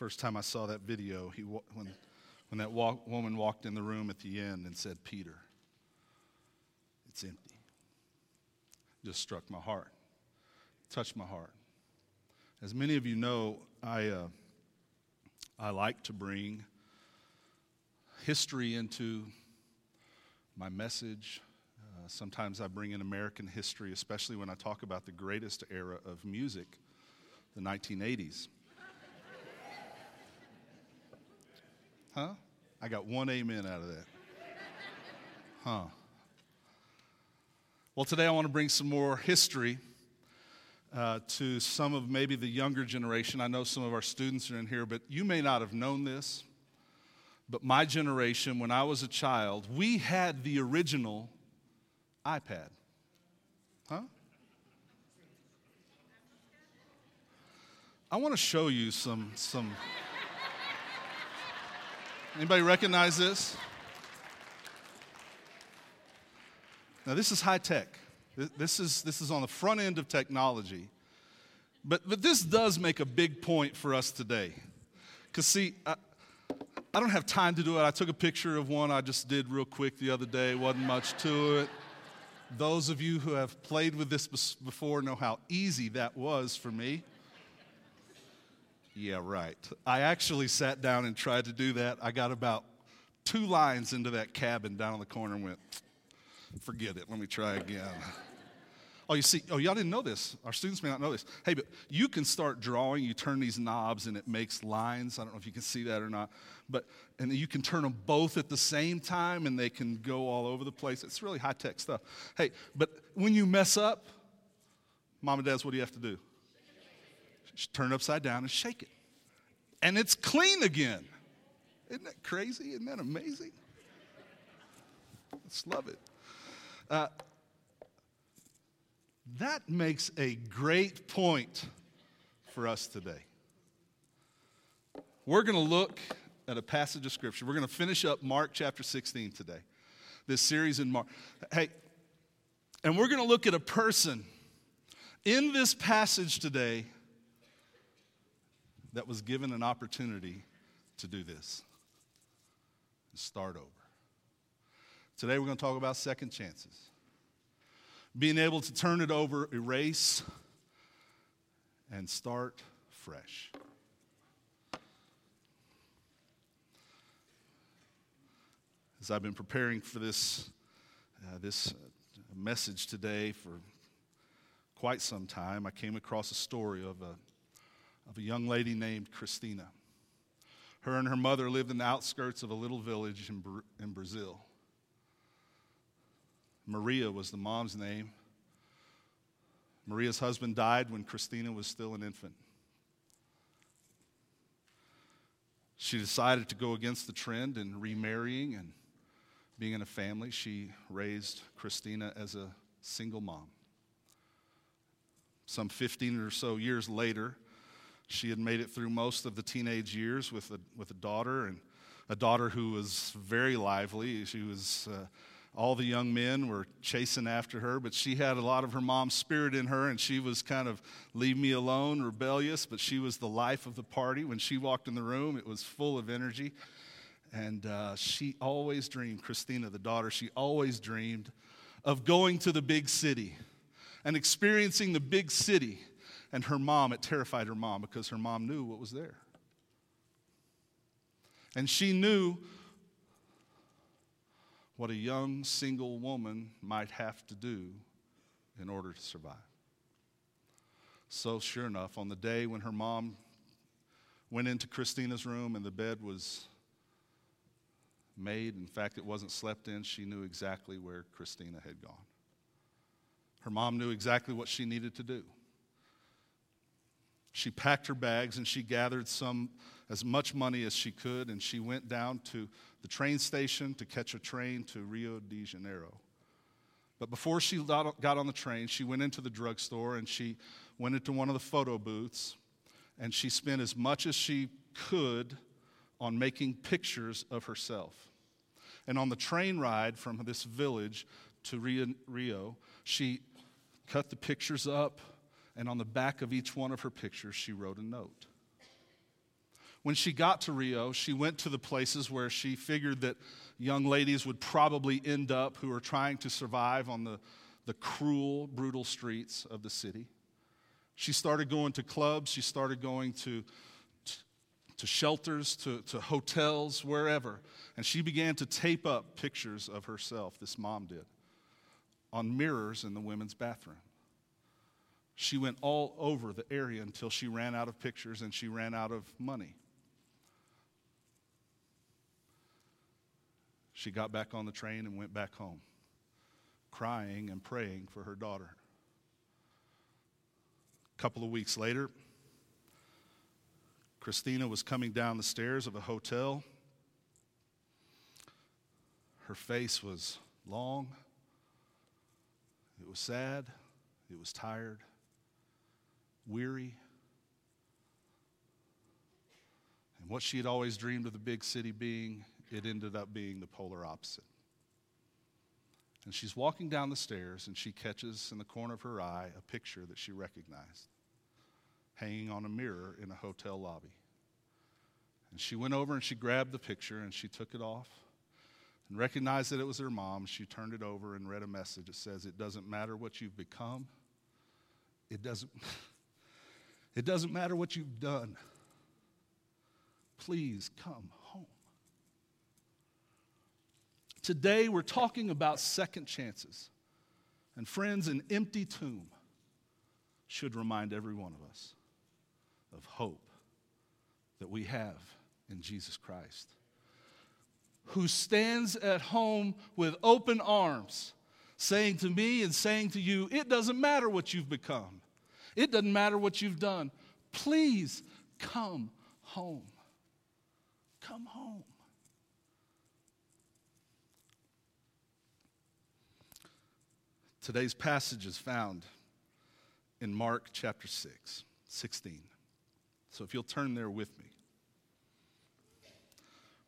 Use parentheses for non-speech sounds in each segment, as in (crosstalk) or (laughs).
first time I saw that video, he, when, when that walk, woman walked in the room at the end and said, Peter, it's empty. Just struck my heart, touched my heart. As many of you know, I, uh, I like to bring history into my message. Uh, sometimes I bring in American history, especially when I talk about the greatest era of music, the 1980s. Huh? I got one amen out of that. Huh. Well, today I want to bring some more history uh, to some of maybe the younger generation. I know some of our students are in here, but you may not have known this. But my generation, when I was a child, we had the original iPad. Huh? I want to show you some some Anybody recognize this? Now this is high tech. This is, this is on the front end of technology. But, but this does make a big point for us today. Because, see, I, I don't have time to do it. I took a picture of one I just did real quick the other day, wasn't much to it. Those of you who have played with this before know how easy that was for me. Yeah, right. I actually sat down and tried to do that. I got about two lines into that cabin down in the corner and went, forget it. Let me try again. Oh, you see, oh, y'all didn't know this. Our students may not know this. Hey, but you can start drawing. You turn these knobs and it makes lines. I don't know if you can see that or not. But, and you can turn them both at the same time and they can go all over the place. It's really high tech stuff. Hey, but when you mess up, mom and dads, what do you have to do? Turn it upside down and shake it. And it's clean again. Isn't that crazy? Isn't that amazing? Let's love it. Uh, that makes a great point for us today. We're going to look at a passage of Scripture. We're going to finish up Mark chapter 16 today, this series in Mark. Hey, and we're going to look at a person in this passage today that was given an opportunity to do this and start over. Today we're going to talk about second chances being able to turn it over, erase, and start fresh. As I've been preparing for this, uh, this message today for quite some time, I came across a story of a, of a young lady named Christina. Her and her mother lived in the outskirts of a little village in, in Brazil. Maria was the mom's name. Maria's husband died when Christina was still an infant. She decided to go against the trend and remarrying and being in a family. She raised Christina as a single mom. Some 15 or so years later, she had made it through most of the teenage years with a, with a daughter, and a daughter who was very lively. She was uh, all the young men were chasing after her, but she had a lot of her mom's spirit in her, and she was kind of leave me alone, rebellious, but she was the life of the party. When she walked in the room, it was full of energy. And uh, she always dreamed, Christina, the daughter, she always dreamed of going to the big city and experiencing the big city. And her mom, it terrified her mom because her mom knew what was there. And she knew what a young single woman might have to do in order to survive. So, sure enough, on the day when her mom went into Christina's room and the bed was made, in fact, it wasn't slept in, she knew exactly where Christina had gone. Her mom knew exactly what she needed to do. She packed her bags and she gathered some as much money as she could and she went down to the train station to catch a train to Rio de Janeiro. But before she got on the train, she went into the drugstore and she went into one of the photo booths and she spent as much as she could on making pictures of herself. And on the train ride from this village to Rio, she cut the pictures up, and on the back of each one of her pictures, she wrote a note. When she got to Rio, she went to the places where she figured that young ladies would probably end up who are trying to survive on the, the cruel, brutal streets of the city. She started going to clubs, she started going to, to shelters, to, to hotels, wherever. And she began to tape up pictures of herself, this mom did, on mirrors in the women's bathroom. She went all over the area until she ran out of pictures and she ran out of money. She got back on the train and went back home, crying and praying for her daughter. A couple of weeks later, Christina was coming down the stairs of a hotel. Her face was long, it was sad, it was tired weary. And what she had always dreamed of the big city being, it ended up being the polar opposite. And she's walking down the stairs and she catches in the corner of her eye a picture that she recognized hanging on a mirror in a hotel lobby. And she went over and she grabbed the picture and she took it off and recognized that it was her mom. She turned it over and read a message that says, It doesn't matter what you've become. It doesn't. (laughs) It doesn't matter what you've done. Please come home. Today, we're talking about second chances. And, friends, an empty tomb should remind every one of us of hope that we have in Jesus Christ, who stands at home with open arms, saying to me and saying to you, It doesn't matter what you've become. It doesn't matter what you've done. Please come home. Come home. Today's passage is found in Mark chapter 6, 16. So if you'll turn there with me,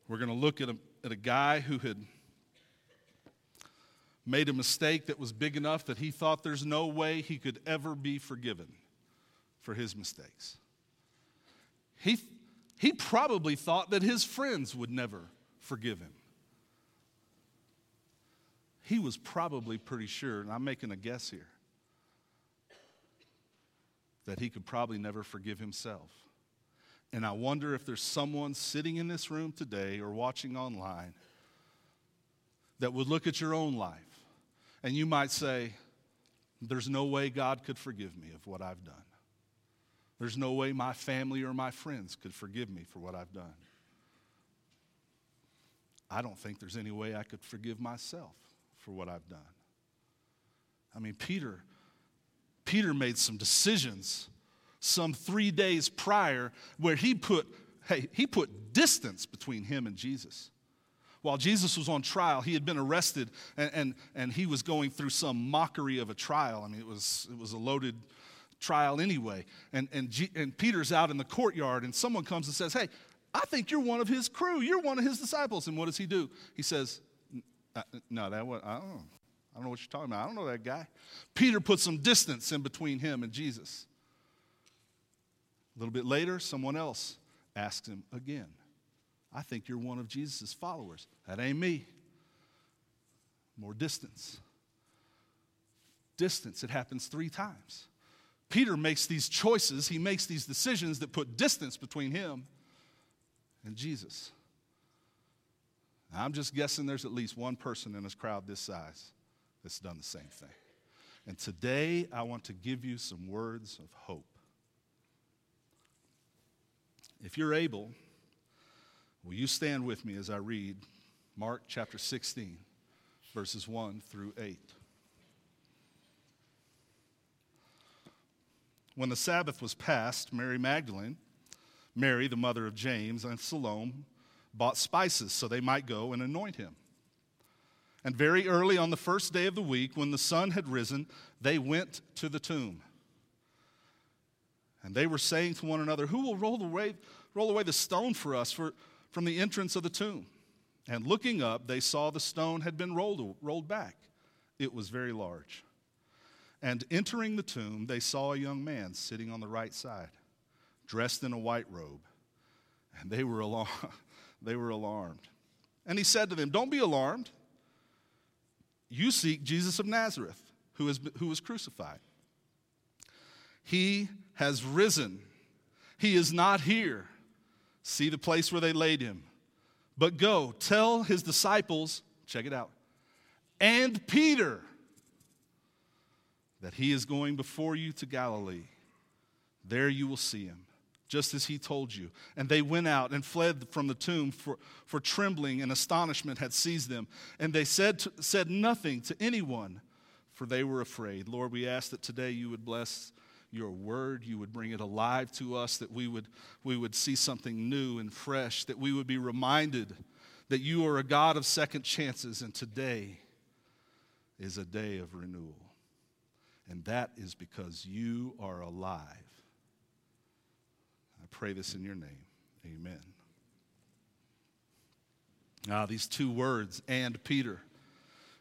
we're going to look at a, at a guy who had made a mistake that was big enough that he thought there's no way he could ever be forgiven for his mistakes. He, he probably thought that his friends would never forgive him. He was probably pretty sure, and I'm making a guess here, that he could probably never forgive himself. And I wonder if there's someone sitting in this room today or watching online that would look at your own life and you might say, There's no way God could forgive me of what I've done. There's no way my family or my friends could forgive me for what I've done. I don't think there's any way I could forgive myself for what I've done. I mean, Peter, Peter made some decisions some three days prior where he put, hey, he put distance between him and Jesus. While Jesus was on trial, he had been arrested and, and, and he was going through some mockery of a trial. I mean, it was, it was a loaded trial anyway. And, and, G, and Peter's out in the courtyard, and someone comes and says, Hey, I think you're one of his crew. You're one of his disciples. And what does he do? He says, uh, No, that was, I don't know. I don't know what you're talking about. I don't know that guy. Peter put some distance in between him and Jesus. A little bit later, someone else asks him again. I think you're one of Jesus' followers. That ain't me. More distance. Distance. It happens three times. Peter makes these choices, he makes these decisions that put distance between him and Jesus. I'm just guessing there's at least one person in this crowd this size that's done the same thing. And today, I want to give you some words of hope. If you're able, Will you stand with me as I read Mark chapter 16, verses 1 through 8? When the Sabbath was past, Mary Magdalene, Mary, the mother of James, and Salome bought spices so they might go and anoint him. And very early on the first day of the week, when the sun had risen, they went to the tomb. And they were saying to one another, Who will roll away, roll away the stone for us? For from the entrance of the tomb. And looking up, they saw the stone had been rolled, rolled back. It was very large. And entering the tomb, they saw a young man sitting on the right side, dressed in a white robe. And they were alarmed. (laughs) they were alarmed. And he said to them, Don't be alarmed. You seek Jesus of Nazareth, who, is, who was crucified. He has risen. He is not here. See the place where they laid him. But go, tell his disciples, check it out, and Peter that he is going before you to Galilee. There you will see him, just as he told you. And they went out and fled from the tomb, for, for trembling and astonishment had seized them. And they said, to, said nothing to anyone, for they were afraid. Lord, we ask that today you would bless your word, you would bring it alive to us, that we would, we would see something new and fresh, that we would be reminded that you are a God of second chances, and today is a day of renewal. And that is because you are alive. I pray this in your name. Amen. Now, these two words, and Peter.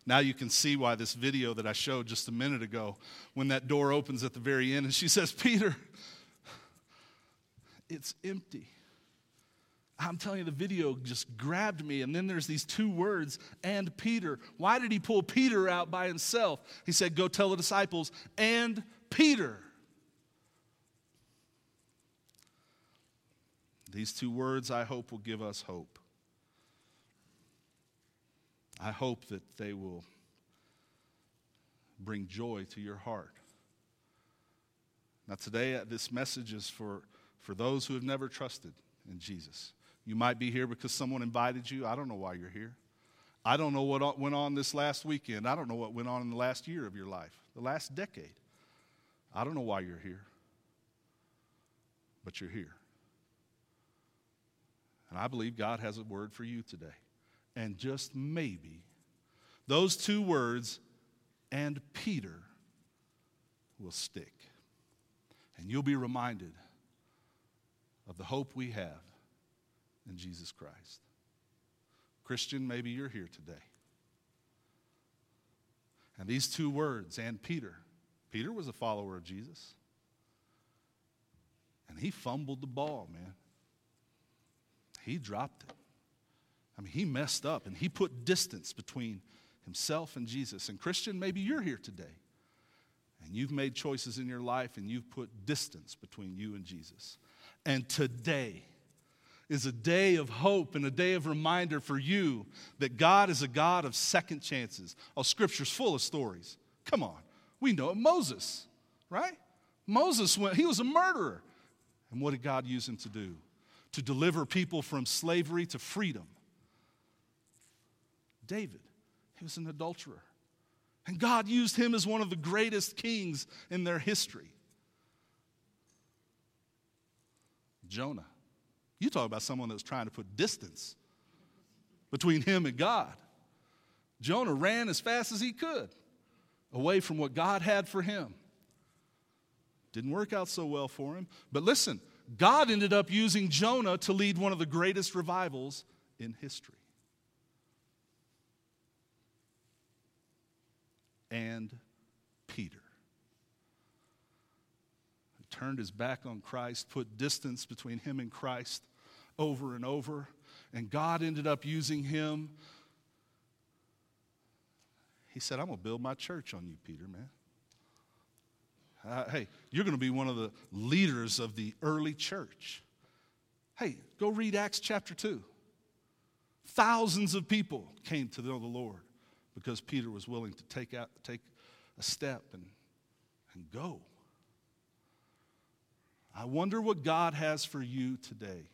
Now you can see why this video that I showed just a minute ago, when that door opens at the very end and she says, Peter, it's empty. I'm telling you, the video just grabbed me. And then there's these two words, and Peter. Why did he pull Peter out by himself? He said, Go tell the disciples, and Peter. These two words, I hope, will give us hope. I hope that they will bring joy to your heart. Now, today, uh, this message is for, for those who have never trusted in Jesus. You might be here because someone invited you. I don't know why you're here. I don't know what went on this last weekend. I don't know what went on in the last year of your life, the last decade. I don't know why you're here, but you're here. And I believe God has a word for you today and just maybe, those two words, and Peter, will stick. And you'll be reminded of the hope we have in Jesus Christ. Christian, maybe you're here today. And these two words, and Peter, Peter was a follower of Jesus. And he fumbled the ball, man. He dropped it. I mean, he messed up and he put distance between himself and Jesus. And Christian, maybe you're here today and you've made choices in your life and you've put distance between you and Jesus. And today is a day of hope and a day of reminder for you that God is a God of second chances. Oh, Scripture's full of stories. Come on. We know it. Moses, right? Moses went, he was a murderer. And what did God use him to do? To deliver people from slavery to freedom. David, he was an adulterer. And God used him as one of the greatest kings in their history. Jonah, you talk about someone that was trying to put distance between him and God. Jonah ran as fast as he could away from what God had for him. Didn't work out so well for him. But listen, God ended up using Jonah to lead one of the greatest revivals in history. And Peter. He turned his back on Christ, put distance between him and Christ over and over, and God ended up using him. He said, I'm going to build my church on you, Peter, man. Uh, hey, you're going to be one of the leaders of the early church. Hey, go read Acts chapter 2. Thousands of people came to know the Lord because Peter was willing to take, out, take a step and, and go. I wonder what God has for you today.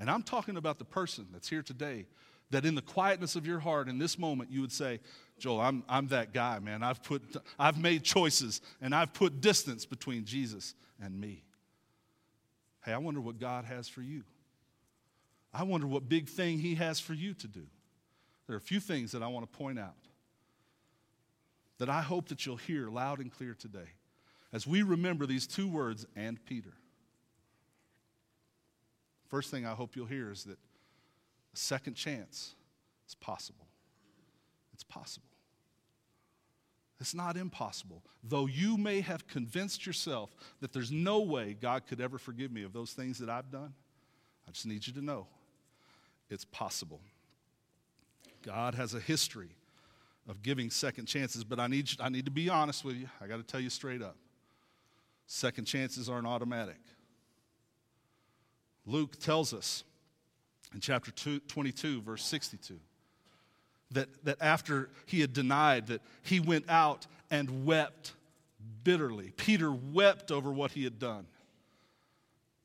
And I'm talking about the person that's here today that in the quietness of your heart in this moment you would say, Joel, I'm, I'm that guy, man. I've, put, I've made choices and I've put distance between Jesus and me. Hey, I wonder what God has for you. I wonder what big thing He has for you to do. There are a few things that I want to point out that I hope that you'll hear loud and clear today as we remember these two words and Peter. First thing I hope you'll hear is that a second chance is possible. It's possible. It's not impossible. Though you may have convinced yourself that there's no way God could ever forgive me of those things that I've done, I just need you to know it's possible. God has a history of giving second chances, but I need, I need to be honest with you. I got to tell you straight up. Second chances aren't automatic. Luke tells us in chapter two, 22, verse 62, that, that after he had denied that he went out and wept bitterly. Peter wept over what he had done.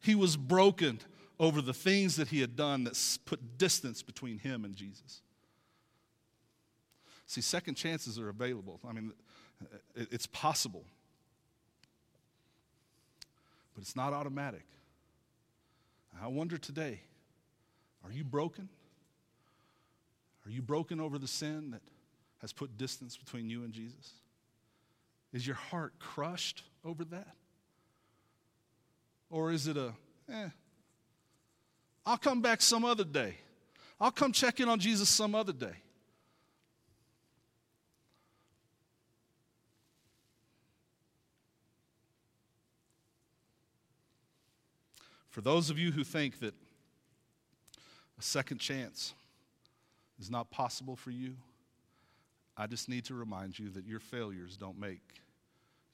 He was broken over the things that he had done that put distance between him and Jesus. See, second chances are available. I mean, it's possible, but it's not automatic. I wonder today are you broken? Are you broken over the sin that has put distance between you and Jesus? Is your heart crushed over that? Or is it a, eh, I'll come back some other day. I'll come check in on Jesus some other day. For those of you who think that a second chance is not possible for you, I just need to remind you that your failures don't make,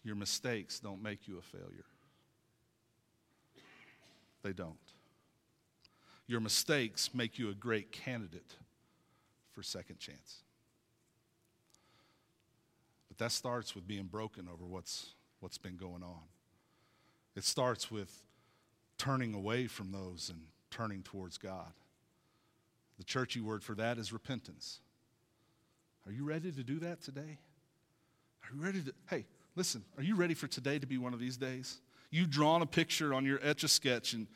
your mistakes don't make you a failure. They don't. Your mistakes make you a great candidate for second chance. But that starts with being broken over what's, what's been going on. It starts with turning away from those and turning towards God. The churchy word for that is repentance. Are you ready to do that today? Are you ready to? Hey, listen, are you ready for today to be one of these days? You've drawn a picture on your etch a sketch and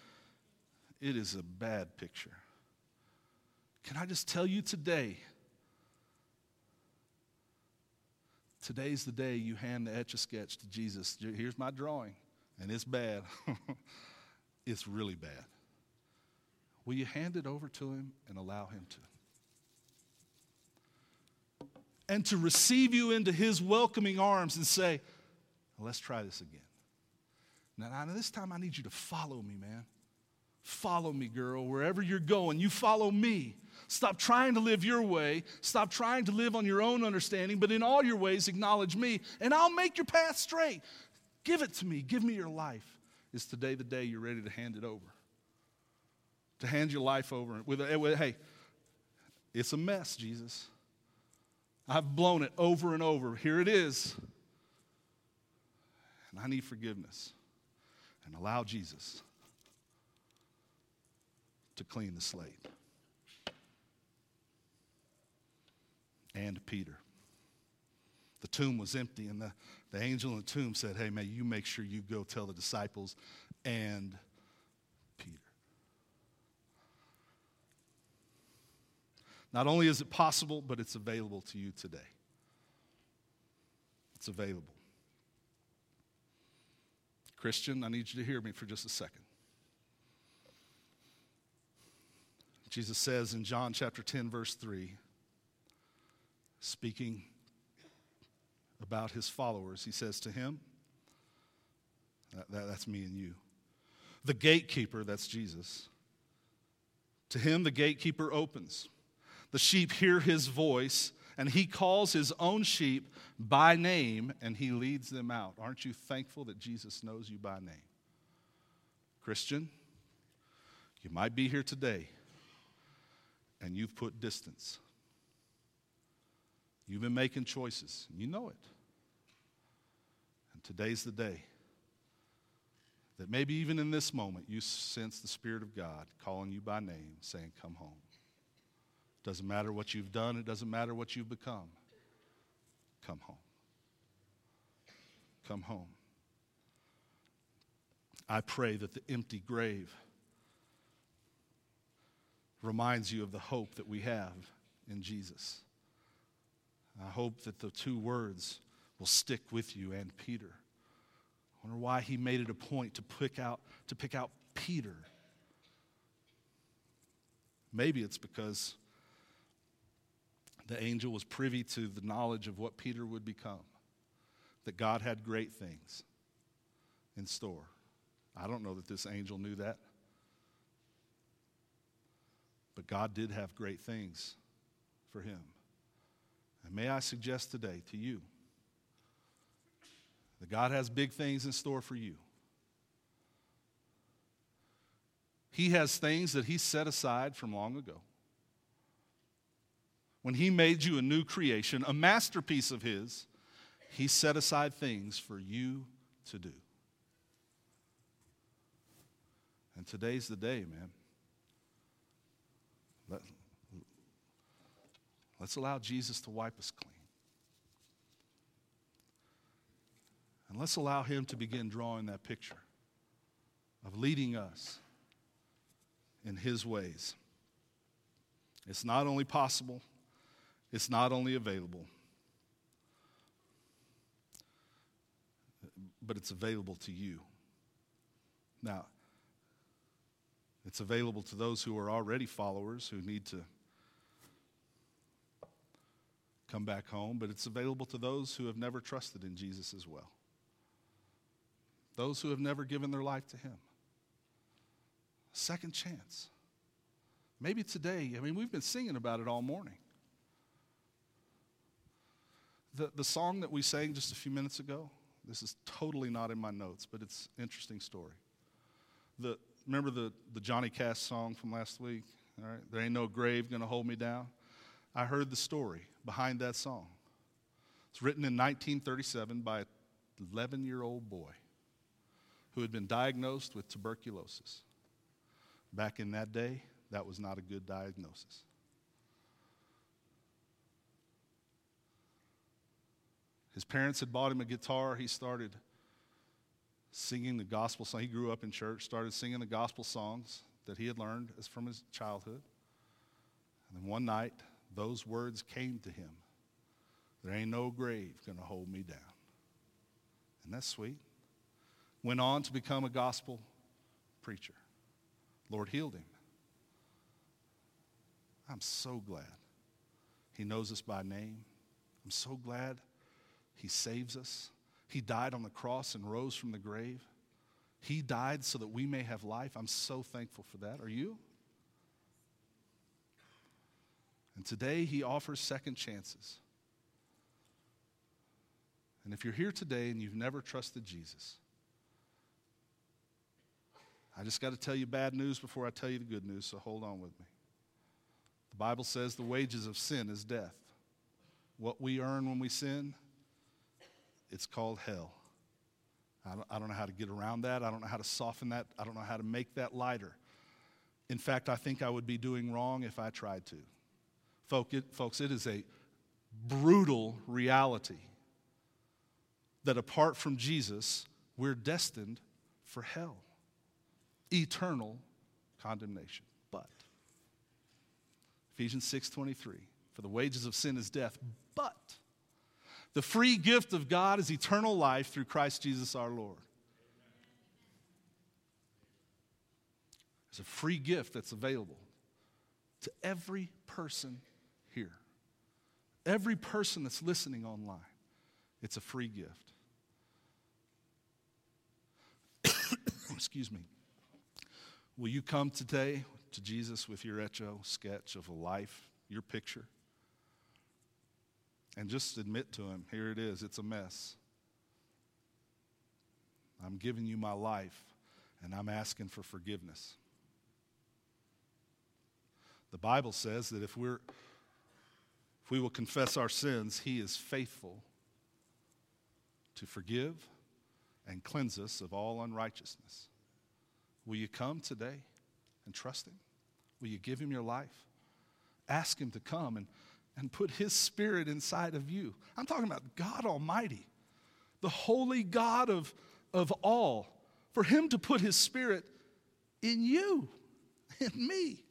it is a bad picture. Can I just tell you today? Today's the day you hand the etch a sketch to Jesus. Here's my drawing, and it's bad. (laughs) it's really bad. Will you hand it over to him and allow him to? And to receive you into his welcoming arms and say, let's try this again. Now, now, this time I need you to follow me, man. Follow me, girl. Wherever you're going, you follow me. Stop trying to live your way. Stop trying to live on your own understanding, but in all your ways, acknowledge me, and I'll make your path straight. Give it to me. Give me your life. Is today the day you're ready to hand it over? to hand your life over with, a, with hey, it's a mess, Jesus. I've blown it over and over. Here it is. And I need forgiveness. And allow Jesus to clean the slate. And Peter. The tomb was empty, and the, the angel in the tomb said, Hey, man, you make sure you go tell the disciples and Peter. Not only is it possible, but it's available to you today. It's available. Christian, I need you to hear me for just a second. Jesus says in John chapter 10, verse 3, speaking about his followers, he says to him, that, that, that's me and you, the gatekeeper, that's Jesus, to him the gatekeeper opens. The sheep hear his voice, and he calls his own sheep by name and he leads them out. Aren't you thankful that Jesus knows you by name? Christian, you might be here today and you've put distance. You've been making choices, you know it. And today's the day that maybe even in this moment you sense the Spirit of God calling you by name, saying, Come home. It Doesn't matter what you've done, it doesn't matter what you've become. Come home. Come home. I pray that the empty grave reminds you of the hope that we have in Jesus. I hope that the two words will stick with you and Peter. I wonder why he made it a point to pick out, to pick out Peter. Maybe it's because the angel was privy to the knowledge of what Peter would become, that God had great things in store. I don't know that this angel knew that. But God did have great things for him. And may I suggest today to you that God has big things in store for you. He has things that He set aside from long ago. When He made you a new creation, a masterpiece of His, He set aside things for you to do. And today's the day, man. Let, let's allow Jesus to wipe us clean. And let's allow Him to begin drawing that picture of leading us in His ways. It's not only possible, it's not only available, but it's available to you. Now, it's available to those who are already followers who need to come back home, but it's available to those who have never trusted in Jesus as well. Those who have never given their life to Him second chance. Maybe today, I mean, we've been singing about it all morning. The, the song that we sang just a few minutes ago, this is totally not in my notes, but it's an interesting story. The, remember the, the Johnny Cash song from last week? All right, there ain't no grave gonna hold me down. I heard the story behind that song. It's written in 1937 by an 11 year old boy who had been diagnosed with tuberculosis. Back in that day, that was not a good diagnosis. His parents had bought him a guitar. He started singing the gospel song. He grew up in church, started singing the gospel songs that he had learned from his childhood. And then one night, those words came to him There ain't no grave going to hold me down. And that's sweet. Went on to become a gospel preacher. Lord healed him. I'm so glad he knows us by name. I'm so glad he saves us. He died on the cross and rose from the grave. He died so that we may have life. I'm so thankful for that. Are you? And today he offers second chances. And if you're here today and you've never trusted Jesus, I just got to tell you bad news before I tell you the good news, so hold on with me. The Bible says the wages of sin is death. What we earn when we sin, it's called hell. I don't, I don't know how to get around that. I don't know how to soften that. I don't know how to make that lighter. In fact, I think I would be doing wrong if I tried to. Folks, it is a brutal reality that apart from Jesus, we're destined for hell eternal condemnation. But Ephesians 6:23, for the wages of sin is death, but the free gift of God is eternal life through Christ Jesus our Lord. It's a free gift that's available to every person here. Every person that's listening online. It's a free gift. (coughs) Excuse me. Will you come today to Jesus with your etcho sketch of a life, your picture? And just admit to him, here it is, it's a mess. I'm giving you my life, and I'm asking for forgiveness. The Bible says that if we're if we will confess our sins, he is faithful to forgive and cleanse us of all unrighteousness. Will you come today and trust Him? Will you give Him your life? Ask Him to come and, and put His Spirit inside of you. I'm talking about God Almighty, the holy God of, of all, for Him to put His Spirit in you, (laughs) in me,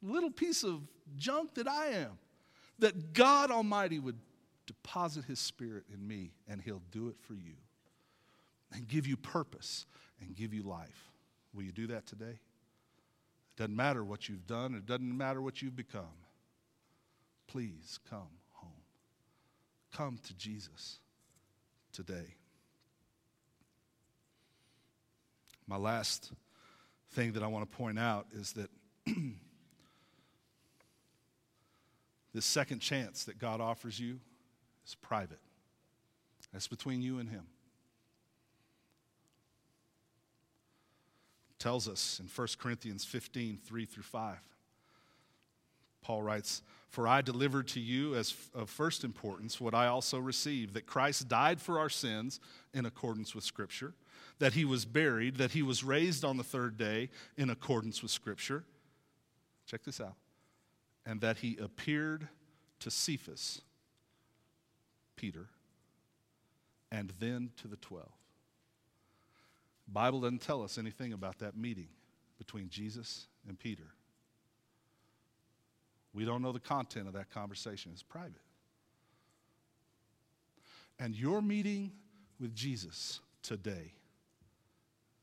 little piece of junk that I am, that God Almighty would deposit His Spirit in me and He'll do it for you and give you purpose and give you life. Will you do that today? It doesn't matter what you've done, it doesn't matter what you've become. Please come home. Come to Jesus today. My last thing that I want to point out is that (clears throat) This second chance that God offers you is private. That's between you and Him. It tells us in 1 Corinthians 15, 3 through 5. Paul writes, For I delivered to you as of first importance what I also received that Christ died for our sins in accordance with Scripture, that he was buried, that he was raised on the third day in accordance with Scripture. Check this out. And that he appeared to Cephas, Peter, and then to the 12. Bible doesn't tell us anything about that meeting between Jesus and Peter. We don't know the content of that conversation. It's private. And your meeting with Jesus today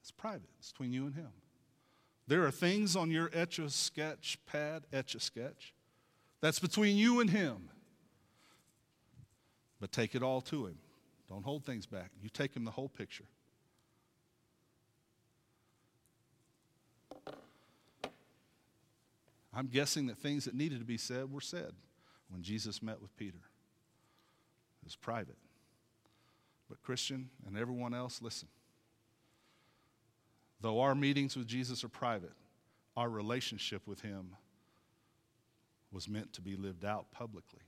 is private. It's between you and him. There are things on your etch a sketch pad, etch a sketch, that's between you and him. But take it all to him. Don't hold things back. You take him the whole picture. I'm guessing that things that needed to be said were said when Jesus met with Peter. It was private. But, Christian and everyone else, listen. Though our meetings with Jesus are private, our relationship with Him was meant to be lived out publicly.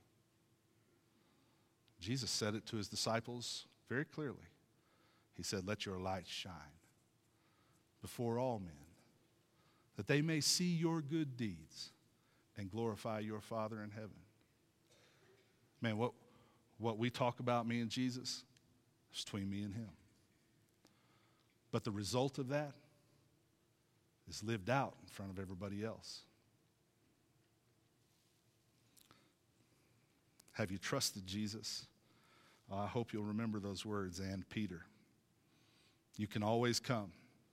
Jesus said it to his disciples very clearly. He said, Let your light shine before all men, that they may see your good deeds and glorify your Father in heaven. Man, what, what we talk about, me and Jesus, is between me and him. But the result of that is lived out in front of everybody else. Have you trusted Jesus? I hope you'll remember those words and Peter. You can always come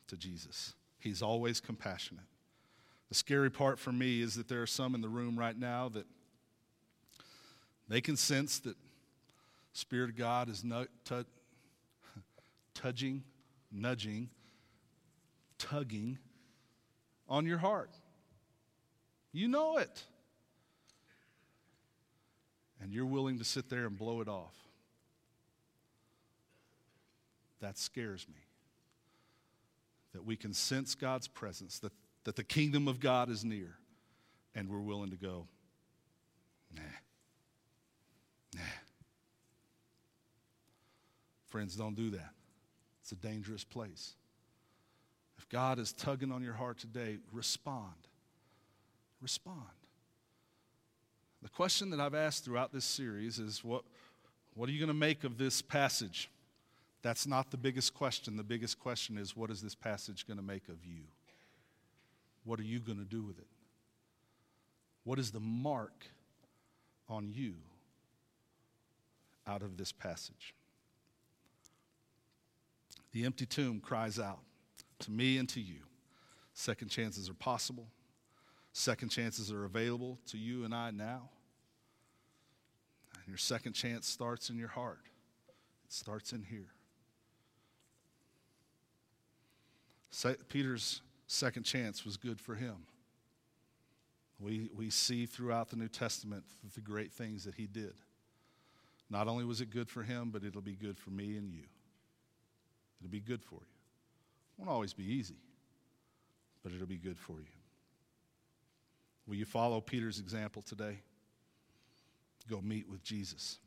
to Jesus, He's always compassionate. The scary part for me is that there are some in the room right now that they can sense that Spirit of God is tudging, (laughs) nudging, tugging on your heart. You know it and you're willing to sit there and blow it off. That scares me. That we can sense God's presence, that, that the kingdom of God is near, and we're willing to go, nah, nah. Friends, don't do that. It's a dangerous place. If God is tugging on your heart today, respond. Respond. The question that I've asked throughout this series is what, what are you going to make of this passage? That's not the biggest question. The biggest question is what is this passage going to make of you? What are you going to do with it? What is the mark on you out of this passage? The empty tomb cries out to me and to you. Second chances are possible. Second chances are available to you and I now. And your second chance starts in your heart, it starts in here. Peter's second chance was good for him. We, we see throughout the New Testament the great things that he did. Not only was it good for him, but it'll be good for me and you. It'll be good for you. It won't always be easy, but it'll be good for you. Will you follow Peter's example today? go meet with Jesus.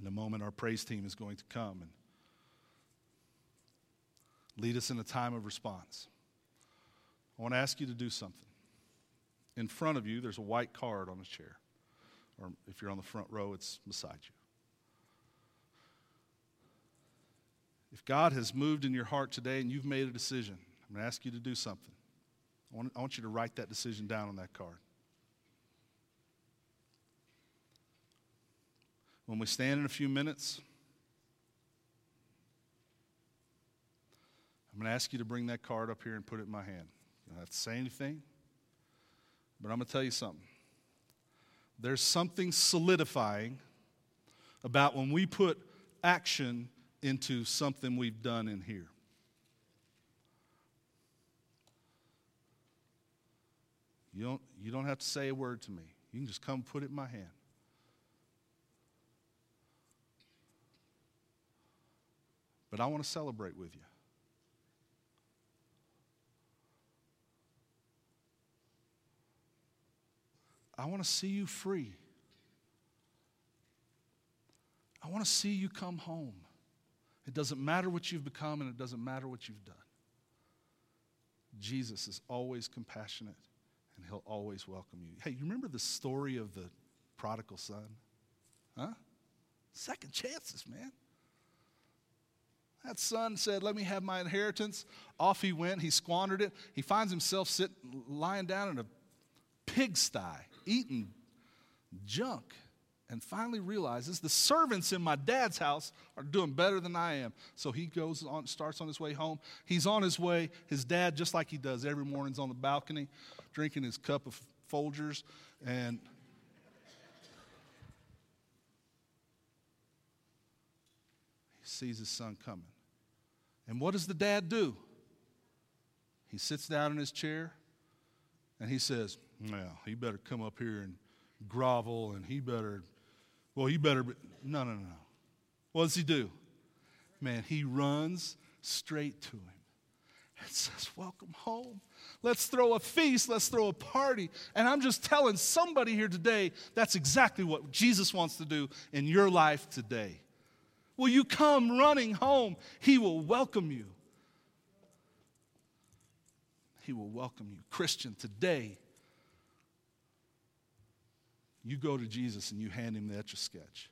In a moment, our praise team is going to come and lead us in a time of response. I want to ask you to do something. In front of you, there's a white card on a chair. Or if you're on the front row, it's beside you. If God has moved in your heart today and you've made a decision, I'm going to ask you to do something. I want, I want you to write that decision down on that card. When we stand in a few minutes, I'm going to ask you to bring that card up here and put it in my hand. You don't have to say anything, but I'm going to tell you something. There's something solidifying about when we put action into something we've done in here. You don't, you don't have to say a word to me. You can just come put it in my hand. But I want to celebrate with you. I want to see you free. I want to see you come home. It doesn't matter what you've become and it doesn't matter what you've done. Jesus is always compassionate and he'll always welcome you. Hey, you remember the story of the prodigal son? Huh? Second chances, man. That son said, Let me have my inheritance. Off he went. He squandered it. He finds himself sitting, lying down in a pigsty, eating junk, and finally realizes the servants in my dad's house are doing better than I am. So he goes on, starts on his way home. He's on his way. His dad, just like he does every morning, is on the balcony drinking his cup of Folgers and he sees his son coming. And what does the dad do? He sits down in his chair and he says, Well, he better come up here and grovel and he better, well, he better, be. no, no, no. What does he do? Man, he runs straight to him and says, Welcome home. Let's throw a feast. Let's throw a party. And I'm just telling somebody here today that's exactly what Jesus wants to do in your life today. Will you come running home? He will welcome you. He will welcome you. Christian, today, you go to Jesus and you hand him the etch a sketch.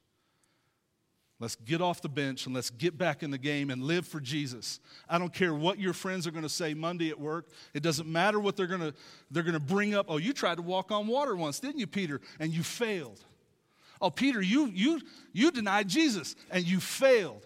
Let's get off the bench and let's get back in the game and live for Jesus. I don't care what your friends are going to say Monday at work. It doesn't matter what they're going to they're going to bring up. Oh, you tried to walk on water once, didn't you, Peter? And you failed. Oh, Peter, you, you, you denied Jesus and you failed.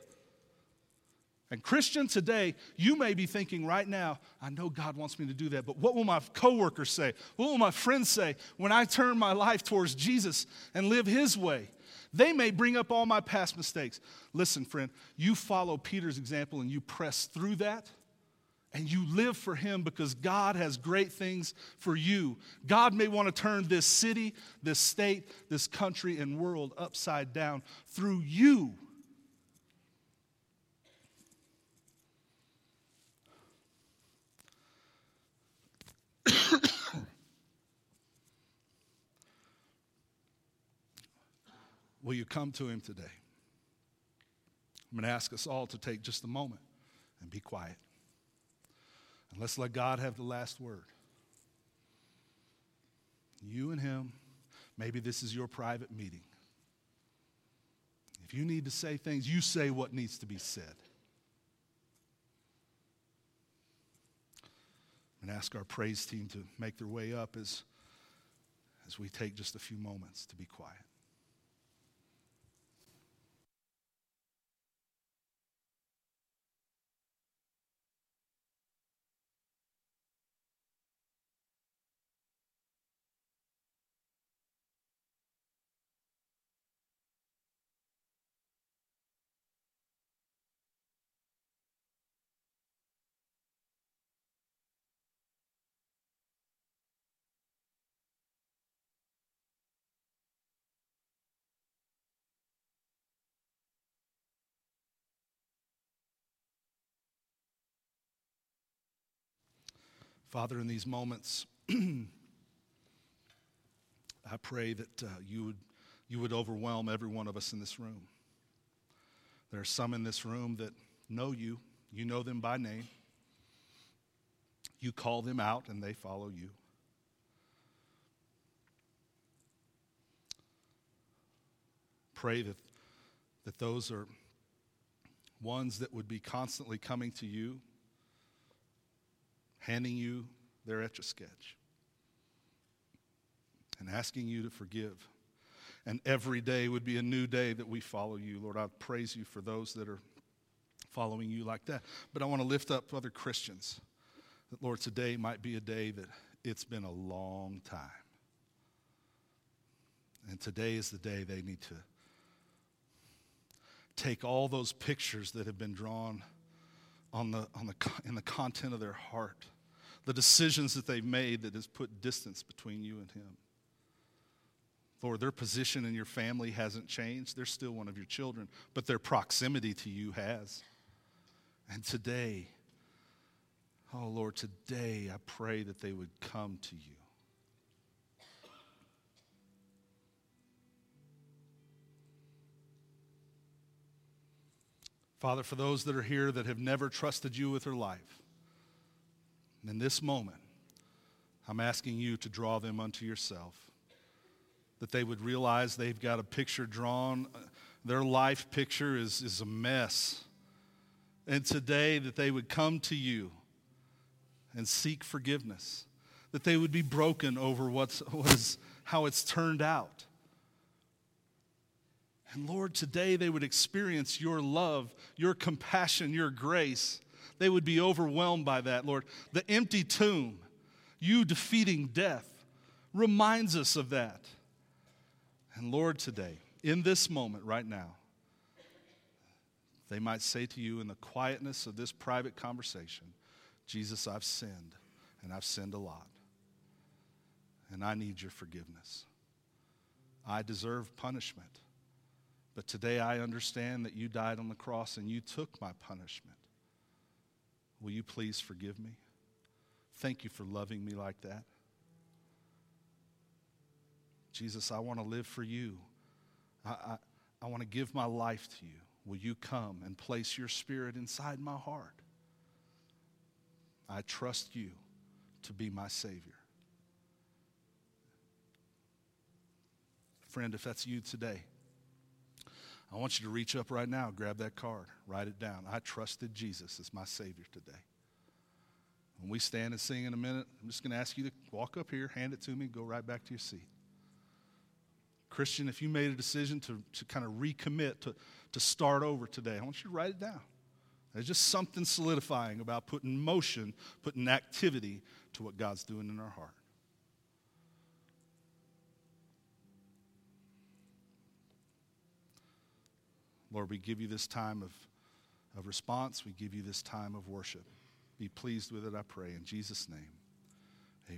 And Christian, today, you may be thinking right now, I know God wants me to do that, but what will my coworkers say? What will my friends say when I turn my life towards Jesus and live his way? They may bring up all my past mistakes. Listen, friend, you follow Peter's example and you press through that and you live for Him because God has great things for you. God may want to turn this city, this state, this country, and world upside down through you. (coughs) Will you come to Him today? I'm going to ask us all to take just a moment and be quiet. And let's let God have the last word. You and Him, maybe this is your private meeting. If you need to say things, you say what needs to be said. And ask our praise team to make their way up as, as we take just a few moments to be quiet. Father, in these moments, (clears throat) I pray that uh, you, would, you would overwhelm every one of us in this room. There are some in this room that know you, you know them by name. You call them out and they follow you. Pray that, that those are ones that would be constantly coming to you handing you their etch a sketch and asking you to forgive. And every day would be a new day that we follow you. Lord, I praise you for those that are following you like that. But I want to lift up other Christians. That, Lord, today might be a day that it's been a long time. And today is the day they need to take all those pictures that have been drawn on the, on the, in the content of their heart the decisions that they've made that has put distance between you and Him. Lord, their position in your family hasn't changed. They're still one of your children, but their proximity to you has. And today, oh Lord, today I pray that they would come to you. Father, for those that are here that have never trusted you with their life, in this moment, I'm asking you to draw them unto yourself. That they would realize they've got a picture drawn. Their life picture is, is a mess. And today, that they would come to you and seek forgiveness. That they would be broken over what's, what is, how it's turned out. And Lord, today they would experience your love, your compassion, your grace. They would be overwhelmed by that, Lord. The empty tomb, you defeating death, reminds us of that. And Lord, today, in this moment right now, they might say to you in the quietness of this private conversation, Jesus, I've sinned, and I've sinned a lot, and I need your forgiveness. I deserve punishment. But today I understand that you died on the cross and you took my punishment. Will you please forgive me? Thank you for loving me like that. Jesus, I want to live for you. I, I, I want to give my life to you. Will you come and place your spirit inside my heart? I trust you to be my Savior. Friend, if that's you today, I want you to reach up right now, grab that card, write it down. I trusted Jesus as my Savior today. When we stand and sing in a minute, I'm just going to ask you to walk up here, hand it to me, go right back to your seat. Christian, if you made a decision to, to kind of recommit, to, to start over today, I want you to write it down. There's just something solidifying about putting motion, putting activity to what God's doing in our heart. Lord, we give you this time of, of response. We give you this time of worship. Be pleased with it, I pray. In Jesus' name.